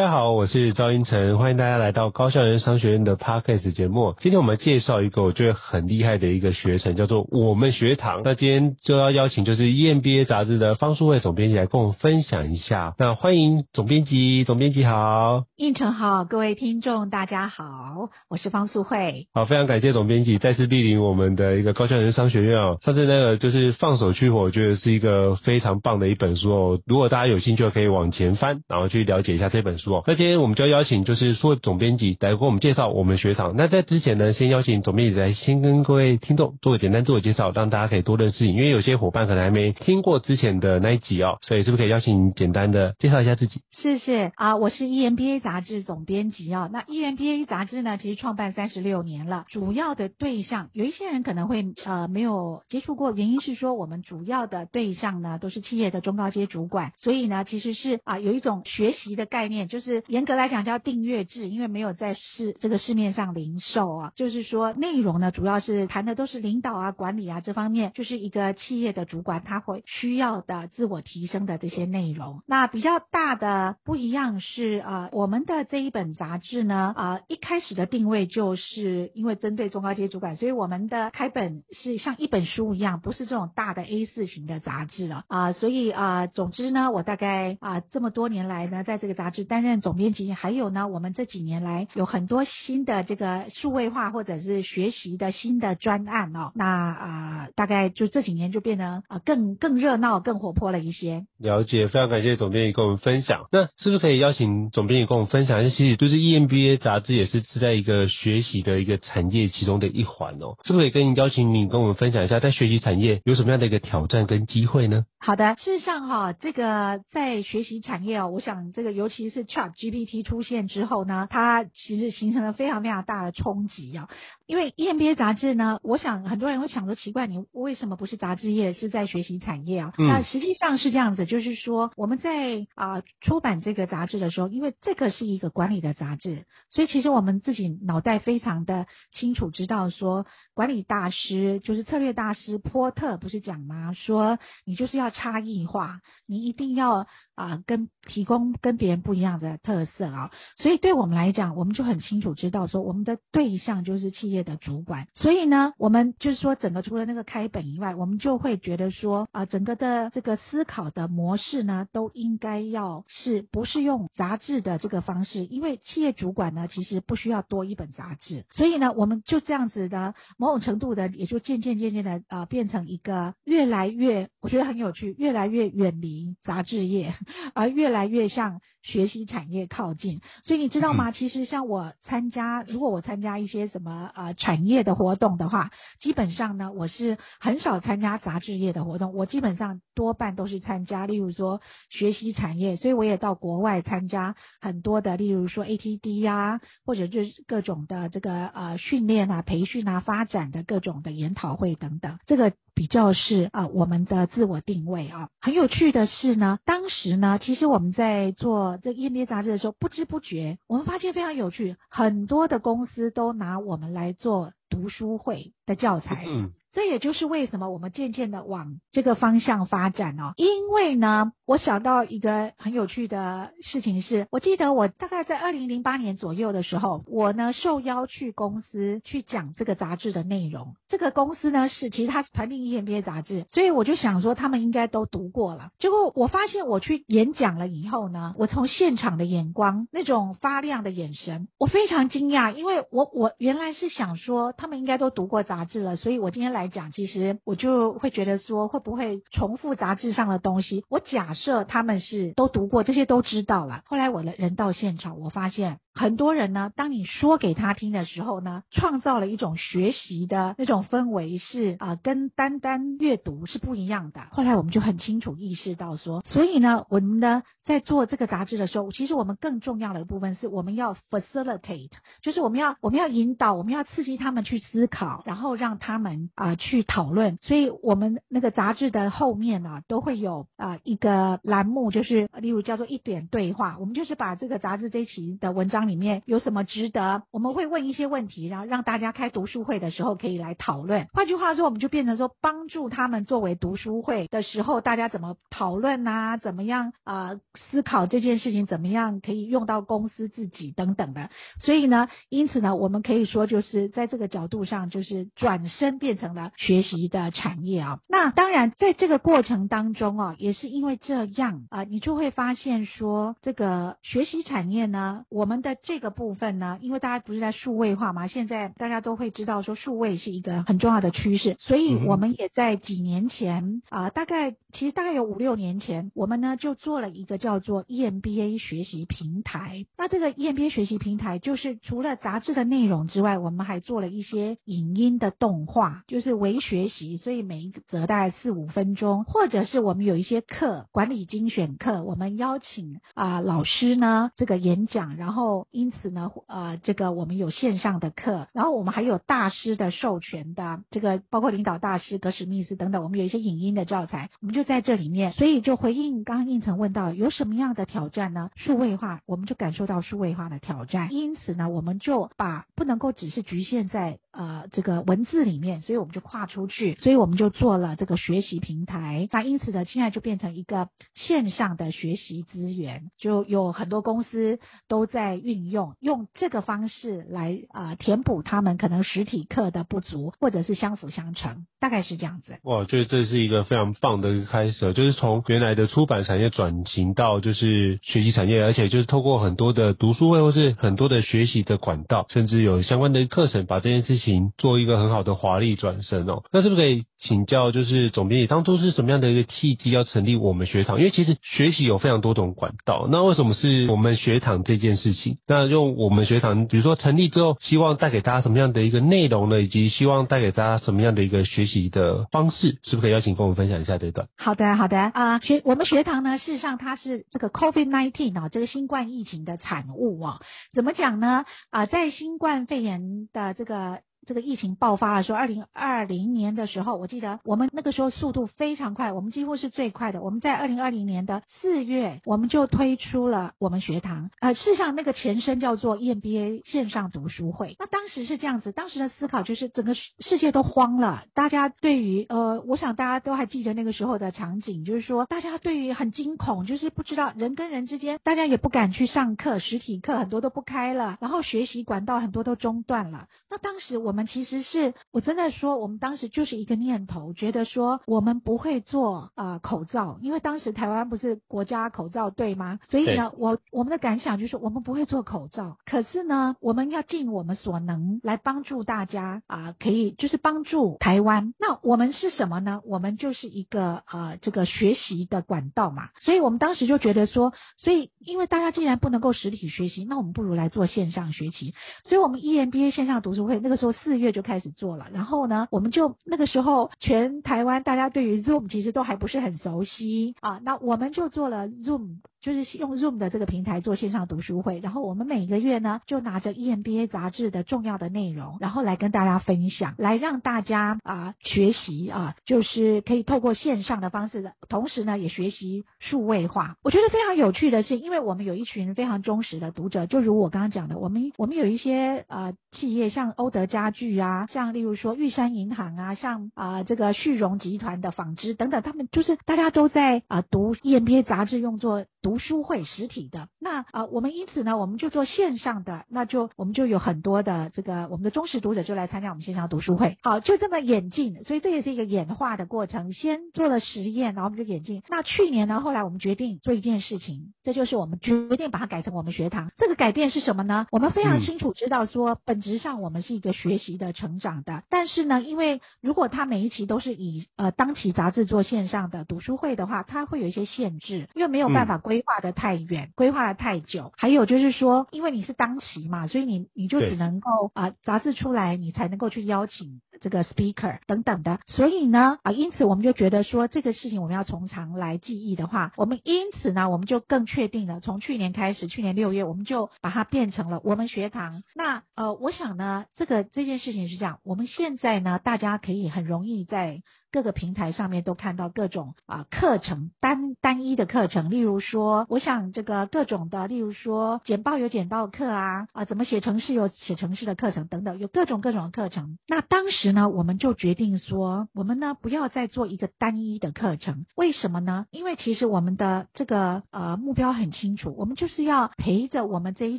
家好，我是赵英成，欢迎大家来到高校人商学院的 Podcast 节目。今天我们介绍一个我觉得很厉害的一个学程，叫做我们学堂。那今天就要邀请就是 EMBA 杂志的方素慧总编辑来跟我们分享一下。那欢迎总编辑，总编辑好，应成好，各位听众大家好，我是方素慧。好，非常感谢总编辑再次莅临我们的一个高校人商学院哦。上次那个就是放手去火，我觉得是一个非常棒的一本书哦。如果大家有兴趣，可以往前翻，然后去了解一下这本书。那今天我们就要邀请，就是说总编辑来给我们介绍我们学堂。那在之前呢，先邀请总编辑来先跟各位听众做个简单自我介绍，让大家可以多认识你。因为有些伙伴可能还没听过之前的那一集哦，所以是不是可以邀请你简单的介绍一下自己？谢谢啊，我是 EMBA 杂志总编辑哦。那 EMBA 杂志呢，其实创办三十六年了，主要的对象有一些人可能会呃没有接触过，原因是说我们主要的对象呢都是企业的中高阶主管，所以呢其实是啊有一种学习的概念，就是严格来讲叫订阅制，因为没有在市这个市面上零售啊，就是说内容呢主要是谈的都是领导啊、管理啊这方面，就是一个企业的主管他会需要的自我提升的这些内容。那比较大的不一样是啊，我们的这一本杂志呢啊一开始的定位就是因为针对中高阶主管，所以我们的开本是像一本书一样，不是这种大的 A4 型的杂志啊啊，所以啊总之呢，我大概啊这么多年来呢，在这个杂志担任总。编辑还有呢，我们这几年来有很多新的这个数位化或者是学习的新的专案哦。那啊、呃，大概就这几年就变得啊、呃、更更热闹、更活泼了一些。了解，非常感谢总编辑跟我们分享。那是不是可以邀请总编辑跟我们分享一下？其实就是 EMBA 杂志也是是在一个学习的一个产业其中的一环哦。是不是可以跟你邀请你跟我们分享一下，在学习产业有什么样的一个挑战跟机会呢？好的，事实上哈，这个在学习产业哦，我想这个尤其是 ChatGPT 出现之后呢，它其实形成了非常非常大的冲击啊。因为 EMBA 杂志呢，我想很多人会想说奇怪，你为什么不是杂志业，是在学习产业啊？嗯、那实际上是这样子，就是说我们在啊、呃、出版这个杂志的时候，因为这个是一个管理的杂志，所以其实我们自己脑袋非常的清楚，知道说管理大师就是策略大师波特不是讲吗？说你就是要。差异化，你一定要啊、呃，跟提供跟别人不一样的特色啊，所以对我们来讲，我们就很清楚知道说，我们的对象就是企业的主管，所以呢，我们就是说，整个除了那个开本以外，我们就会觉得说啊、整个的这个思考的模式呢，都应该要是不是用杂志的这个方式，因为企业主管呢，其实不需要多一本杂志，所以呢，我们就这样子的某种程度的，也就渐渐渐渐的啊、变成一个越来越，我觉得很有趣。越来越远离杂志业，而越来越像学习产业靠近。所以你知道吗？其实像我参加，如果我参加一些什么呃产业的活动的话，基本上呢，我是很少参加杂志业的活动。我基本上多半都是参加，例如说学习产业。所以我也到国外参加很多的，例如说 ATD 呀，或者就是各种的这个呃训练啊、培训啊、发展的各种的研讨会等等。这个。比较是啊，我们的自我定位啊，很有趣的是呢，当时呢，其实我们在做这个印第安杂志的时候，不知不觉，我们发现非常有趣，很多的公司都拿我们来做读书会。的教材。嗯。这也就是为什么我们渐渐的往这个方向发展哦，因为呢，我想到一个很有趣的事情是，我记得我大概在二零零八年左右的时候，我呢受邀去公司去讲这个杂志的内容。这个公司呢是其实它是团定 EMBA 杂志，所以我就想说他们应该都读过了。结果我发现我去演讲了以后呢，我从现场的眼光那种发亮的眼神，我非常惊讶，因为我我原来是想说他们应该都读过杂杂志了，所以我今天来。来讲，其实我就会觉得说，会不会重复杂志上的东西？我假设他们是都读过，这些都知道了。后来我的人到现场，我发现。很多人呢，当你说给他听的时候呢，创造了一种学习的那种氛围是啊、跟单单阅读是不一样的。后来我们就很清楚意识到说，所以呢，我们呢在做这个杂志的时候，其实我们更重要的一部分是我们要 facilitate，就是我们要我们要引导，我们要刺激他们去思考，然后让他们啊、去讨论。所以我们那个杂志的后面呢、啊，都会有啊、一个栏目，就是例如叫做一点对话，我们就是把这个杂志这一期的文章里面有什么值得，我们会问一些问题，然后让大家开读书会的时候可以来讨论。换句话说，我们就变成说帮助他们作为读书会的时候，大家怎么讨论啊，怎么样啊、思考这件事情，怎么样可以用到公司自己等等的。所以呢，因此呢，我们可以说就是在这个角度上，就是转身变成了学习的产业啊。那当然，在这个过程当中啊，也是因为这样啊，你就会发现说这个学习产业呢，我们的这个部分呢，因为大家不是在数位化嘛，现在大家都会知道说数位是一个很重要的趋势，所以我们也在几年前啊，大概其实大概有五六年前，我们呢就做了一个叫做 EMBA 学习平台。那这个 EMBA 学习平台就是除了杂志的内容之外，我们还做了一些影音的动画，就是微学习，所以每一则大概四五分钟，或者是我们有一些课，管理精选课，我们邀请啊老师呢这个演讲，然后因此呢，呃，这个我们有线上的课，然后我们还有大师的授权的这个，包括领导大师格史密斯等等，我们有一些影音的教材，我们就在这里面。所以就回应刚刚胤丞问到有什么样的挑战呢？数位化，我们就感受到数位化的挑战，因此呢，我们就把不能够只是局限在呃这个文字里面，所以我们就跨出去，所以我们就做了这个学习平台。那因此呢，现在就变成一个线上的学习资源，就有很多公司都在运用，用这个方式来啊、呃、填补他们可能实体课的不足，或者是相辅相成，大概是这样子。哇，我觉得这是一个非常棒的一个开始，就是从原来的出版产业转型到就是学习产业，而且就是透过很多的读书会或是很多的学习的管道，甚至有相关的课程，把这件事情做一个很好的华丽转身哦。那是不是可以请教，就是总编辑当初是什么样的一个契机要成立我们学堂？因为其实学习有非常多种管道，那为什么是我们学堂这件事情？那用我们学堂，比如说成立之后，希望带给大家什么样的一个内容呢？以及希望带给大家什么样的一个学习的方式？是不是可以邀请跟我们分享一下这一段？好的，好的啊、呃，学我们学堂呢，事实上它是这个 COVID nineteen 啊，这个新冠疫情的产物啊。怎么讲呢？啊、在新冠肺炎的这个。这个疫情爆发的时候，二零二零年的时候，我记得我们那个时候速度非常快，我们几乎是最快的。我们在二零二零年的四月，我们就推出了我们学堂。呃，事实上那个前身叫做 EMBA 线上读书会。那当时是这样子，当时的思考就是整个世界都慌了，大家对于呃，我想大家都还记得那个时候的场景，就是说大家对于很惊恐，就是不知道人跟人之间，大家也不敢去上课，实体课很多都不开了，然后学习管道很多都中断了。那当时我。我们其实是我真的说，我们当时就是一个念头，觉得说我们不会做啊、呃、口罩，因为当时台湾不是国家口罩队吗？所以呢，我我们的感想就是我们不会做口罩，可是呢，我们要尽我们所能来帮助大家啊、呃，可以就是帮助台湾。那我们是什么呢？我们就是一个啊、呃、这个学习的管道嘛。所以我们当时就觉得说，所以因为大家既然不能够实体学习，那我们不如来做线上学习。所以我们 EMBA 线上读书会那个时候。四月就开始做了，然后呢，我们就那个时候全台湾大家对于 Zoom 其实都还不是很熟悉啊，那我们就做了 Zoom。就是用 Zoom 的这个平台做线上读书会，然后我们每个月呢就拿着 EMBA 杂志的重要的内容，然后来跟大家分享，来让大家啊、呃、学习啊，就是可以透过线上的方式的，同时呢也学习数位化。我觉得非常有趣的是，因为我们有一群非常忠实的读者，就如我刚刚讲的，我们我们有一些呃企业，像欧德家具啊，像例如说玉山银行啊，像啊、呃、这个旭荣集团的纺织等等，他们就是大家都在啊、呃、读 EMBA 杂志，用作读。书会实体的，那啊、呃，我们因此呢，我们就做线上的，那就我们就有很多的这个我们的忠实读者就来参加我们线上读书会，好，就这么演进，所以这也是一个演化的过程。先做了实验，然后我们就演进。那去年呢，后来我们决定做一件事情，这就是我们决定把它改成我们学堂。这个改变是什么呢？我们非常清楚知道说，本质上我们是一个学习的成长的，但是呢，因为如果他每一期都是以呃当期杂志做线上的读书会的话，它会有一些限制，因为没有办法规划的太远，规划的太久，还有就是说，因为你是当席嘛，所以你你就只能够啊杂志出来，你才能够去邀请这个 speaker 等等的，所以呢啊，因此我们就觉得说这个事情我们要从长来记忆的话，我们因此呢，我们就更确定了，从去年开始，去年六月我们就把它变成了我们学堂。那呃，我想呢，这个这件事情是这样，我们现在呢，大家可以很容易在。各个平台上面都看到各种啊课程单单一的课程，例如说，我想这个各种的，例如说简报有简报课啊啊，怎么写程式有写程式的课程等等，有各种各种的课程。那当时呢，我们就决定说，我们呢不要再做一个单一的课程，为什么呢？因为其实我们的这个呃目标很清楚，我们就是要陪着我们这一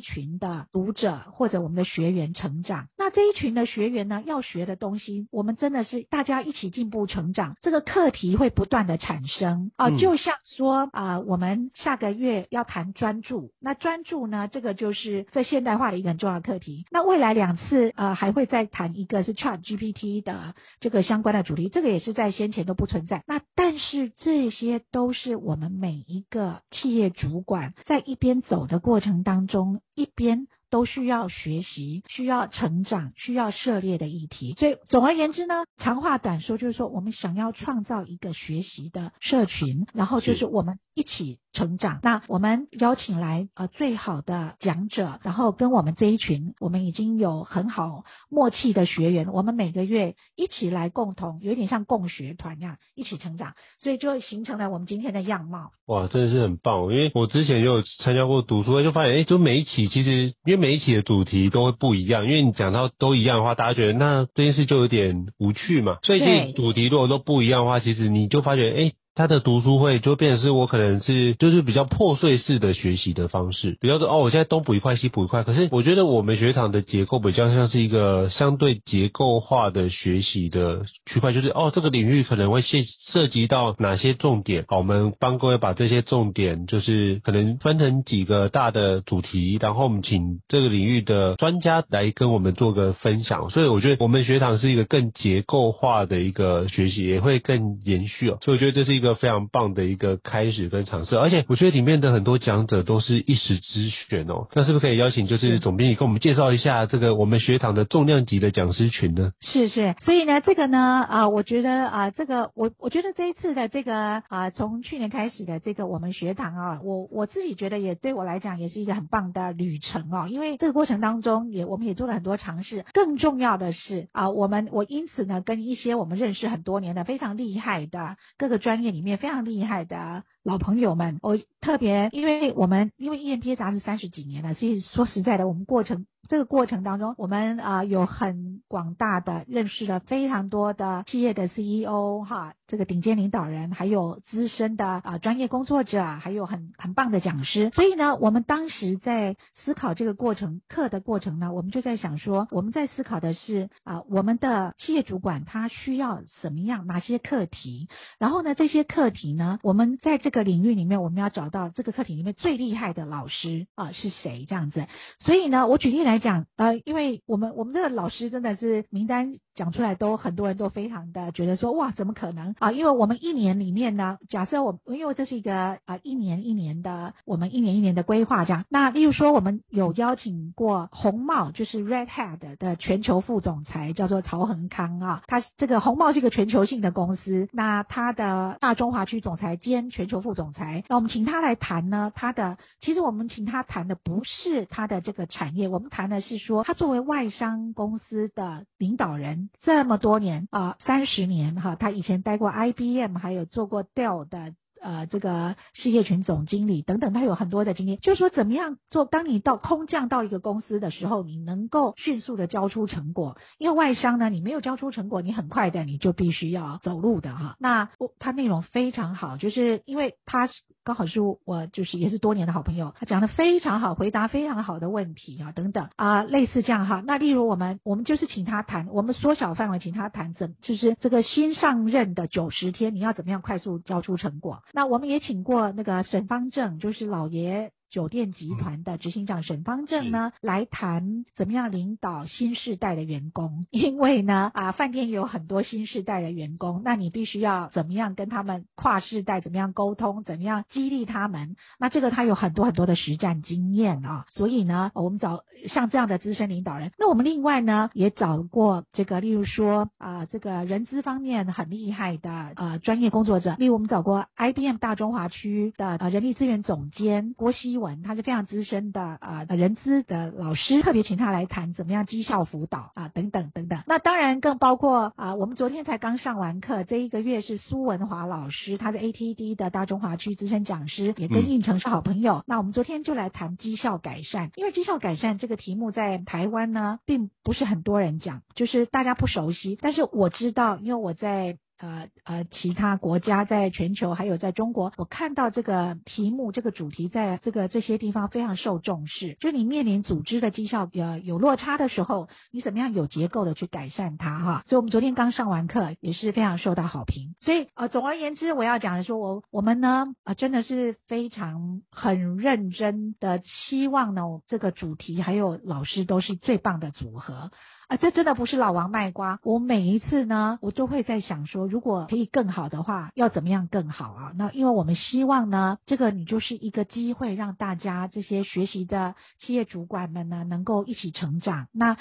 群的读者或者我们的学员成长。那这一群的学员呢，要学的东西，我们真的是大家一起进步成。成长这个课题会不断的产生啊、呃，就像说啊、呃，我们下个月要谈专注，那专注呢，这个就是在现代化的一个很重要的课题。那未来两次呃还会再谈一个是 ChatGPT 的这个相关的主题，这个也是在先前都不存在。那但是这些都是我们每一个企业主管在一边走的过程当中，一边。都需要学习、需要成长、需要涉猎的议题。所以总而言之呢，长话短说，就是说我们想要创造一个学习的社群，然后就是我们一起成长。那我们邀请来呃最好的讲者，然后跟我们这一群我们已经有很好默契的学员，我们每个月一起来共同，有点像共学团一样一起成长，所以就形成了我们今天的样貌。哇，真的是很棒！因为我之前就有参加过读书会，就发现哎，就每一期其实因为每一期的主题都会不一样，因为你讲到都一样的话，大家觉得那这件事就有点无趣嘛。所以其实主题如果都不一样的话，其实你就发觉哎。他的读书会就变成是我可能是就是比较破碎式的学习的方式，比较说哦，我现在东补一块西补一块。可是我觉得我们学堂的结构比较像是一个相对结构化的学习的区块，就是哦，这个领域可能会涉涉及到哪些重点，好，我们帮各位把这些重点就是可能分成几个大的主题，然后我们请这个领域的专家来跟我们做个分享。所以我觉得我们学堂是一个更结构化的一个学习，也会更延续哦。所以我觉得这是一个。一个非常棒的一个开始跟尝试，而且我觉得里面的很多讲者都是一时之选哦。那是不是可以邀请就是总编辑跟我们介绍一下这个我们学堂的重量级的讲师群呢？是是，所以呢，这个呢啊，我觉得啊，这个我我觉得这一次的这个啊，从去年开始的这个我们学堂啊，我我自己觉得也对我来讲也是一个很棒的旅程哦。因为这个过程当中也我们也做了很多尝试，更重要的是啊，我们我因此呢跟一些我们认识很多年的非常厉害的各个专业里面非常厉害的老朋友们，我特别，因为我们因为 EMBA 杂志三十几年了，所以说实在的，我们过程。这个过程当中，我们啊、有很广大的认识了非常多的企业的 CEO 哈，这个顶尖领导人，还有资深的啊、专业工作者，还有很很棒的讲师。所以呢，我们当时在思考这个过程课的过程呢，我们就在想说，我们在思考的是啊、我们的企业主管他需要什么样哪些课题，然后呢，这些课题呢，我们在这个领域里面，我们要找到这个课题里面最厉害的老师啊、是谁这样子。所以呢，我举例来。讲，呃，因为我们我们这个老师真的是名单讲出来都很多人都非常的觉得说哇，怎么可能啊？因为我们一年里面呢，假设我因为这是一个啊、一年一年的我们一年一年的规划这样。那例如说我们有邀请过红帽，就是 Red Hat 的全球副总裁叫做曹恒康啊，他这个红帽是一个全球性的公司，那他的大中华区总裁兼全球副总裁，那我们请他来谈呢，他的其实我们请他谈的不是他的这个产业，我们谈。的是说，他作为外商公司的领导人这么多年啊，三十年哈，他以前待过 IBM，还有做过 Dell 的。呃，这个事业群总经理等等，他有很多的经验，就是说怎么样做。当你到空降到一个公司的时候，你能够迅速的交出成果。因为外商呢，你没有交出成果，你很快的你就必须要走路的哈。那我他内容非常好，就是因为他刚好是我就是也是多年的好朋友，他讲的非常好，回答非常好的问题啊等等啊，类似这样哈。那例如我们我们就是请他谈，我们缩小范围请他谈怎，就是这个新上任的九十天，你要怎么样快速交出成果。那我们也请过那个沈方正，就是老爷。酒店集团的执行长沈方正呢，来谈怎么样领导新时代的员工。因为呢，啊，饭店有很多新时代的员工，那你必须要怎么样跟他们跨世代，怎么样沟通，怎么样激励他们？那这个他有很多很多的实战经验啊。所以呢，我们找像这样的资深领导人。那我们另外呢，也找过这个，例如说啊，这个人资方面很厉害的呃专业工作者，例如我们找过 IBM 大中华区的呃人力资源总监郭希文，他是非常资深的啊、呃、人资的老师，特别请他来谈怎么样绩效辅导啊等等等等。那当然更包括啊，我们昨天才刚上完课，这一个月是苏文华老师，他是 ATD 的大中华区资深讲师，也跟应成是好朋友。嗯、那我们昨天就来谈绩效改善，因为绩效改善这个题目在台湾呢，并不是很多人讲，就是大家不熟悉。但是我知道，因为我在。呃呃，其他国家在全球还有在中国，我看到这个题目这个主题在这个这些地方非常受重视。就你面临组织的绩效呃有落差的时候，你怎么样有结构的去改善它哈？所以我们昨天刚上完课，也是非常受到好评。所以呃，总而言之，我要讲的说，我我们呢呃真的是非常很认真的期望呢，这个主题还有老师都是最棒的组合。啊，这真的不是老王卖瓜。我每一次呢，我都会在想说，如果可以更好的话，要怎么样更好啊？那因为我们希望呢，这个你就是一个机会，让大家这些学习的企业主管们呢，能够一起成长。那。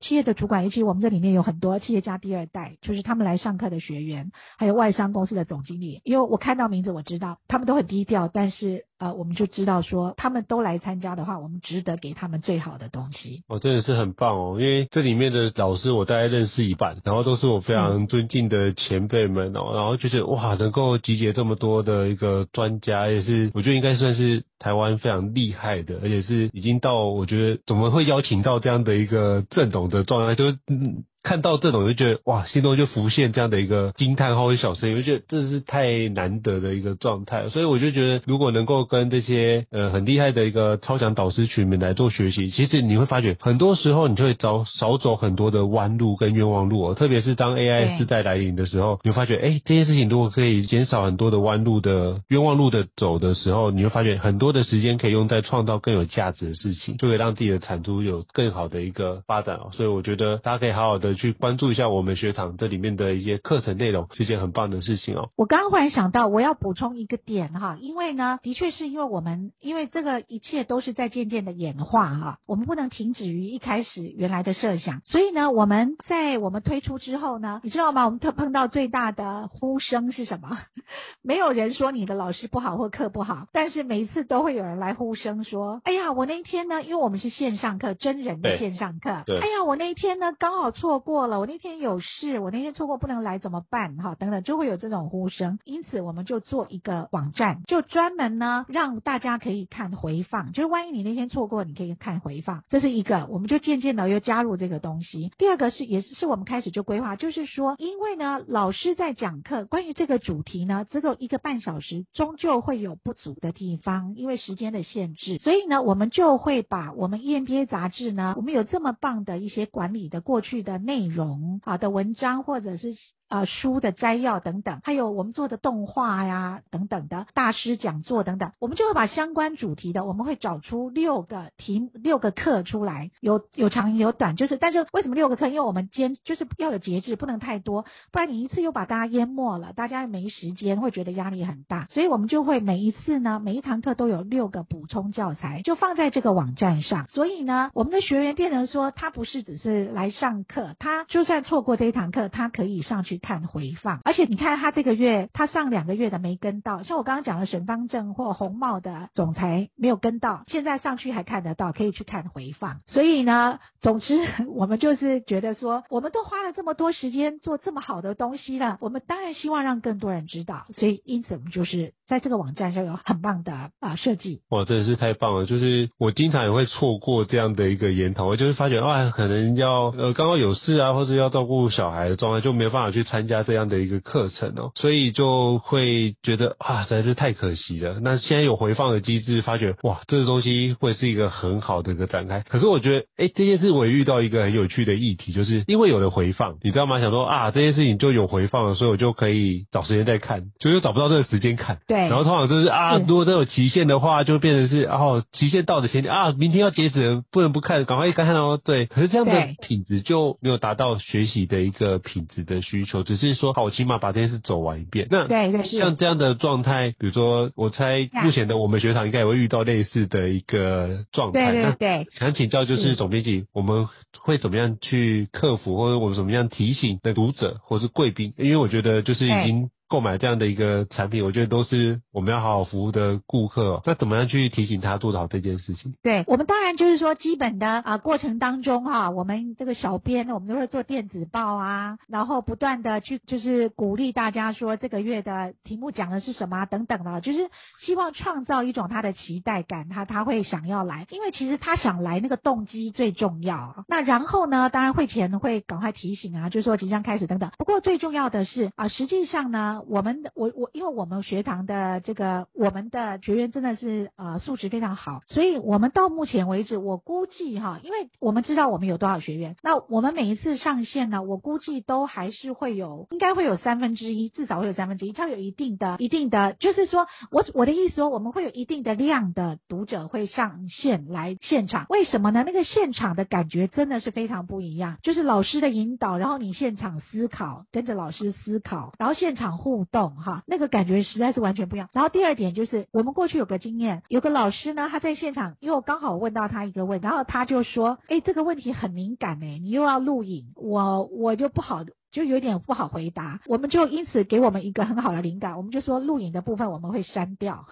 企业的主管，尤其我们这里面有很多企业家第二代，就是他们来上课的学员，还有外商公司的总经理。因为我看到名字，我知道他们都很低调，但是呃，我们就知道说他们都来参加的话，我们值得给他们最好的东西。哦，真的是很棒哦，因为这里面的老师我大概认识一半，然后都是我非常尊敬的前辈们哦，然后就是哇，能够集结这么多的一个专家，也是我觉得应该算是。台湾非常厉害的，而且是已经到我觉得怎么会邀请到这样的一个正统的状态，就是嗯。看到这种就觉得哇，心中就浮现这样的一个惊叹号或小声音，我就觉得这是太难得的一个状态，所以我就觉得如果能够跟这些呃很厉害的一个超强导师群们来做学习，其实你会发觉很多时候你就会找少走很多的弯路跟冤枉路哦，特别是当 AI 时代来临的时候，你会发觉哎，这件事情如果可以减少很多的弯路的冤枉路的走的时候，你会发觉很多的时间可以用在创造更有价值的事情，就可以让自己的产出有更好的一个发展哦，所以我觉得大家可以好好的。去关注一下我们学堂这里面的一些课程内容，是件很棒的事情哦。我刚刚忽然想到，我要补充一个点哈，因为呢，的确是因为我们，因为这个一切都是在渐渐的演化哈，我们不能停止于一开始原来的设想，所以呢，我们在我们推出之后呢，你知道吗？我们特碰到最大的呼声是什么？没有人说你的老师不好或课不好，但是每一次都会有人来呼声说，哎呀，我那一天呢，因为我们是线上课，真人的线上课，对，哎呀，我那一天呢刚好错过。了，我那天有事，我那天错过不能来怎么办？哈，等等，就会有这种呼声。因此，我们就做一个网站，就专门呢让大家可以看回放。就是万一你那天错过，你可以看回放。这是一个，我们就渐渐的又加入这个东西。第二个是，也是是我们开始就规划，就是说，因为呢，老师在讲课，关于这个主题呢，只有一个半小时，终究会有不足的地方，因为时间的限制。所以呢，我们就会把我们 EMBA 杂志呢，我们有这么棒的一些管理的过去的内。内容好的文章，或者是。呃，书的摘要等等，还有我们做的动画呀等等的大师讲座等等，我们就会把相关主题的，我们会找出六个题六个课出来，有有长有短，就是但是为什么六个课？因为我们兼就是要有节制，不能太多，不然你一次又把大家淹没了，大家没时间，会觉得压力很大，所以我们就会每一次呢，每一堂课都有六个补充教材，就放在这个网站上，所以呢，我们的学员变成说，他不是只是来上课，他就算错过这一堂课，他可以上去。看回放，而且你看他这个月，他上两个月的没跟到，像我刚刚讲的沈方正或红帽的总裁没有跟到，现在上去还看得到，可以去看回放。所以呢，总之 我们就是觉得说，我们都花了这么多时间做这么好的东西了，我们当然希望让更多人知道。所以因此我们就是在这个网站上有很棒的啊设计。哇，真的是太棒了！就是我经常也会错过这样的一个研讨会，就是发觉啊，可能要呃刚刚有事啊，或者要照顾小孩的状态，就没有办法去。参加这样的一个课程哦，所以就会觉得啊，实在是太可惜了。那现在有回放的机制，发觉哇，这个东西会是一个很好的一个展开。可是我觉得，哎，这件事我也遇到一个很有趣的议题，就是因为有了回放，你知道吗？想说啊，这件事情就有回放了，所以我就可以找时间再看，就又找不到这个时间看。对。然后通常就是啊，如果都有期限的话，就变成是哦，期限到的前天啊，明天要截止了，不能不看，赶快一看哦。对。可是这样的品质就没有达到学习的一个品质的需求，只是说好，我起码把这件事走完一遍。那对对，像这样的状态，比如说，我猜目前的我们学堂应该也会遇到类似的一个状态。对对对。想请教就是总编辑，我们会怎么样去克服，或者我们怎么样提醒的读者或是贵宾？因为我觉得就是已经。购买这样的一个产品，我觉得都是我们要好好服务的顾客。那怎么样去提醒他做好这件事情？对，我们当然就是说基本的啊过程当中哈，我们这个小编我们都会做电子报啊，然后不断的去就是鼓励大家说这个月的题目讲的是什么等等的，就是希望创造一种他的期待感，他他会想要来，因为其实他想来那个动机最重要。那然后呢，当然会前会赶快提醒啊，就是说即将开始等等。不过最重要的是啊，实际上呢。我们的我我，因为我们学堂的这个我们的学员真的是呃素质非常好，所以我们到目前为止，我估计哈，因为我们知道我们有多少学员，那我们每一次上线呢，我估计都还是会有，应该会有三分之一，至少会有三分之一，它有一定的一定的，就是说我我的意思说，我们会有一定的量的读者会上线来现场，为什么呢？那个现场的感觉真的是非常不一样，就是老师的引导，然后你现场思考，跟着老师思考，然后现场互动。哈，那个感觉实在是完全不一样。然后第二点就是，我们过去有个经验，有个老师呢，他在现场，因为我刚好问到他一个问题，然后他就说：“ 哎，这个问题很敏感哎，你又要录影，我我就不好，就有点不好回答。”我们就因此给我们一个很好的灵感，我们就说录影的部分我们会删掉。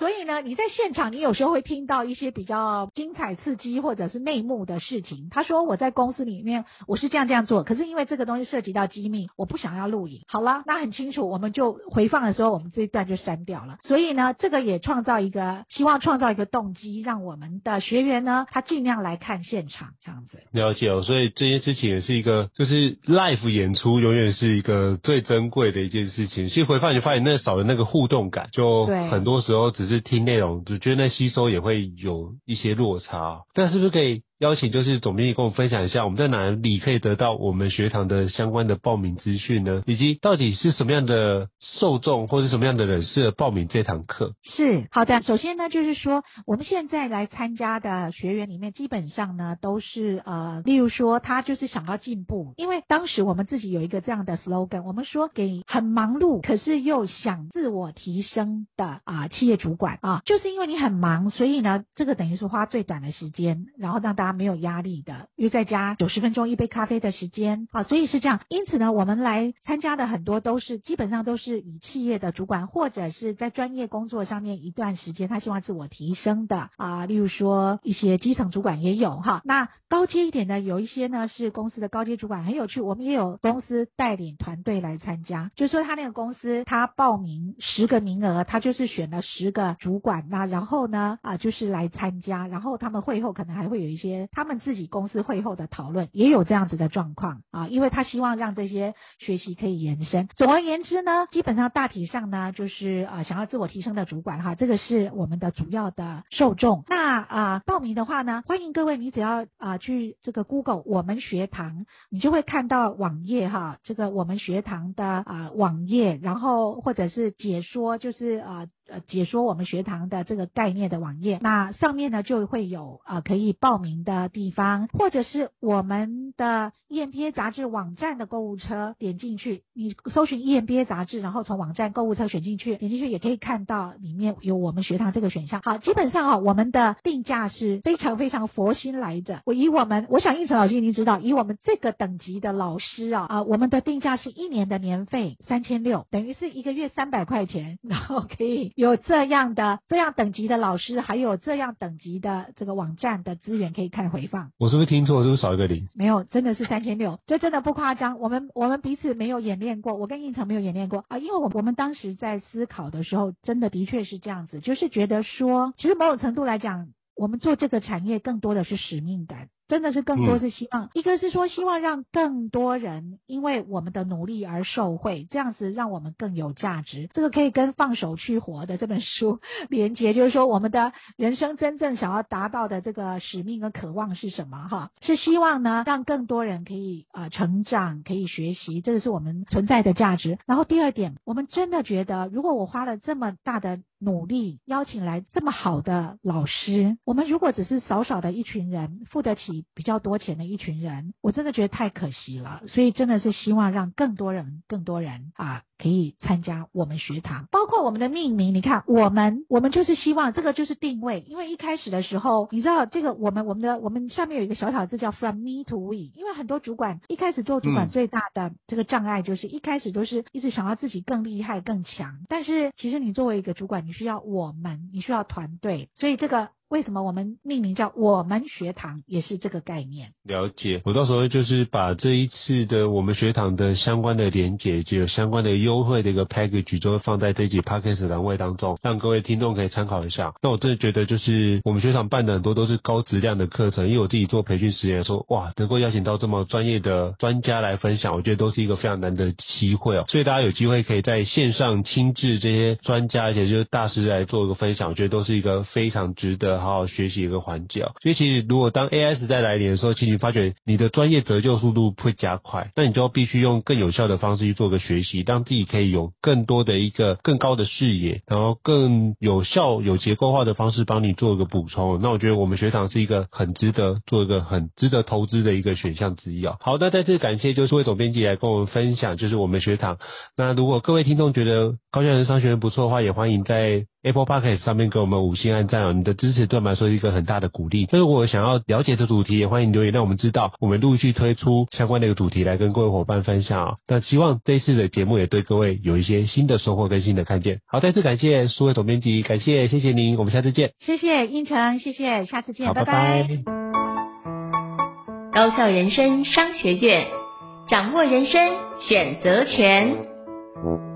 所以呢，你在现场，你有时候会听到一些比较精彩、刺激或者是内幕的事情。他说我在公司里面我是这样这样做，可是因为这个东西涉及到机密，我不想要录影。好了，那很清楚，我们就回放的时候，我们这一段就删掉了。所以呢，这个也创造一个希望，创造一个动机，让我们的学员呢，他尽量来看现场这样子。了解哦，所以这件事情也是一个，就是 live 演出永远是一个最珍贵的一件事情。其实回放你就发现那少了那个互动感，就很多时候只是。是听内容，就觉得那吸收也会有一些落差，但是不是可以？邀请就是总编辑跟我分享一下，我们在哪里可以得到我们学堂的相关的报名资讯呢？以及到底是什么样的受众或是什么样的人适合报名这堂课？是好的，首先呢，就是说我们现在来参加的学员里面，基本上呢都是呃，例如说他就是想要进步，因为当时我们自己有一个这样的 slogan，我们说给很忙碌可是又想自我提升的啊、企业主管啊，就是因为你很忙，所以呢，这个等于是花最短的时间，然后让大家。没有压力的，又在家九十分钟一杯咖啡的时间啊，所以是这样。因此呢，我们来参加的很多都是基本上都是以企业的主管或者是在专业工作上面一段时间，他希望自我提升的啊，例如说一些基层主管也有哈。那高阶一点的有一些呢是公司的高阶主管，很有趣。我们也有公司带领团队来参加，就是说他那个公司他报名十个名额，他就是选了十个主管，那然后呢啊就是来参加，然后他们会后可能还会有一些。他们自己公司会后的讨论也有这样子的状况啊，因为他希望让这些学习可以延伸。总而言之呢，基本上大体上呢，就是啊想要自我提升的主管哈，这个是我们的主要的受众。那啊报名的话呢，欢迎各位，你只要啊去这个 Google 我们学堂，你就会看到网页哈，这个我们学堂的啊网页，然后或者是解说，就是啊。呃，解说我们学堂的这个概念的网页，那上面呢就会有呃可以报名的地方，或者是我们的 EMBA 杂志网站的购物车，点进去，你搜寻 EMBA 杂志，然后从网站购物车选进去，点进去也可以看到里面有我们学堂这个选项。好，基本上啊，我们的定价是非常非常佛心来着。我以我们，我想应成老师已经知道，以我们这个等级的老师啊啊，我们的定价是一年的年费三千六，等于是一个月三百块钱，然后可以。有这样的这样等级的老师，还有这样等级的这个网站的资源可以看回放。我是不是听错？是不是少一个零？没有，真的是三千六，这真的不夸张。我们我们彼此没有演练过，我跟应成没有演练过啊，因为我我们当时在思考的时候，真的的确是这样子，就是觉得说，其实某种程度来讲，我们做这个产业更多的是使命感。真的是更多是希望，嗯、一个是说希望让更多人因为我们的努力而受惠，这样子让我们更有价值。这个可以跟放手去活的这本书连接，就是说我们的人生真正想要达到的这个使命和渴望是什么？哈，是希望呢让更多人可以呃成长，可以学习，这个是我们存在的价值。然后第二点，我们真的觉得，如果我花了这么大的努力邀请来这么好的老师，我们如果只是少少的一群人，付得起比较多钱的一群人，我真的觉得太可惜了。所以真的是希望让更多人、更多人啊可以参加我们学堂，包括我们的命名。你看，我们我们就是希望这个就是定位，因为一开始的时候，你知道这个我们我们的我们下面有一个小小字叫 From Me to We，因为很多主管一开始做主管最大的这个障碍就是一开始都是一直想要自己更厉害、更强，但是其实你作为一个主管，你需要我们，你需要团队，所以这个。为什么我们命名叫我们学堂，也是这个概念。了解，我到时候就是把这一次的我们学堂的相关的连结，就有相关的优惠的一个 package，就会放在这一集 podcast 栏位当中，让各位听众可以参考一下。那我真的觉得，就是我们学长办的很多都是高质量的课程，因为我自己做培训实验说，哇，能够邀请到这么专业的专家来分享，我觉得都是一个非常难得的机会哦。所以大家有机会可以在线上亲自这些专家，而且就是大师来做一个分享，我觉得都是一个非常值得。好好学习一个环节哦，所以其实如果当 AI 时代来临的时候，其实你发觉你的专业折旧速度会加快，那你就要必须用更有效的方式去做个学习，让自己你可以有更多的一个更高的视野，然后更有效、有结构化的方式帮你做一个补充。那我觉得我们学堂是一个很值得做一个很值得投资的一个选项之一啊。好，那再次感谢就是魏总编辑来跟我们分享，就是我们学堂。那如果各位听众觉得高校人商学院不错的话，也欢迎在 Apple Podcast 上面给我们五星按赞哦，你的支持对我们来说是一个很大的鼓励。所以如果想要了解这主题，也欢迎留言让我们知道，我们陆续推出相关的一个主题来跟各位伙伴分享哦。那希望这一次的节目也对各位有一些新的收获跟新的看见。好，再次感谢数位总编辑，感谢谢谢您，我们下次见。谢谢胤丞，谢谢，下次见，拜拜。拜拜。高效人生商学院，掌握人生选择权。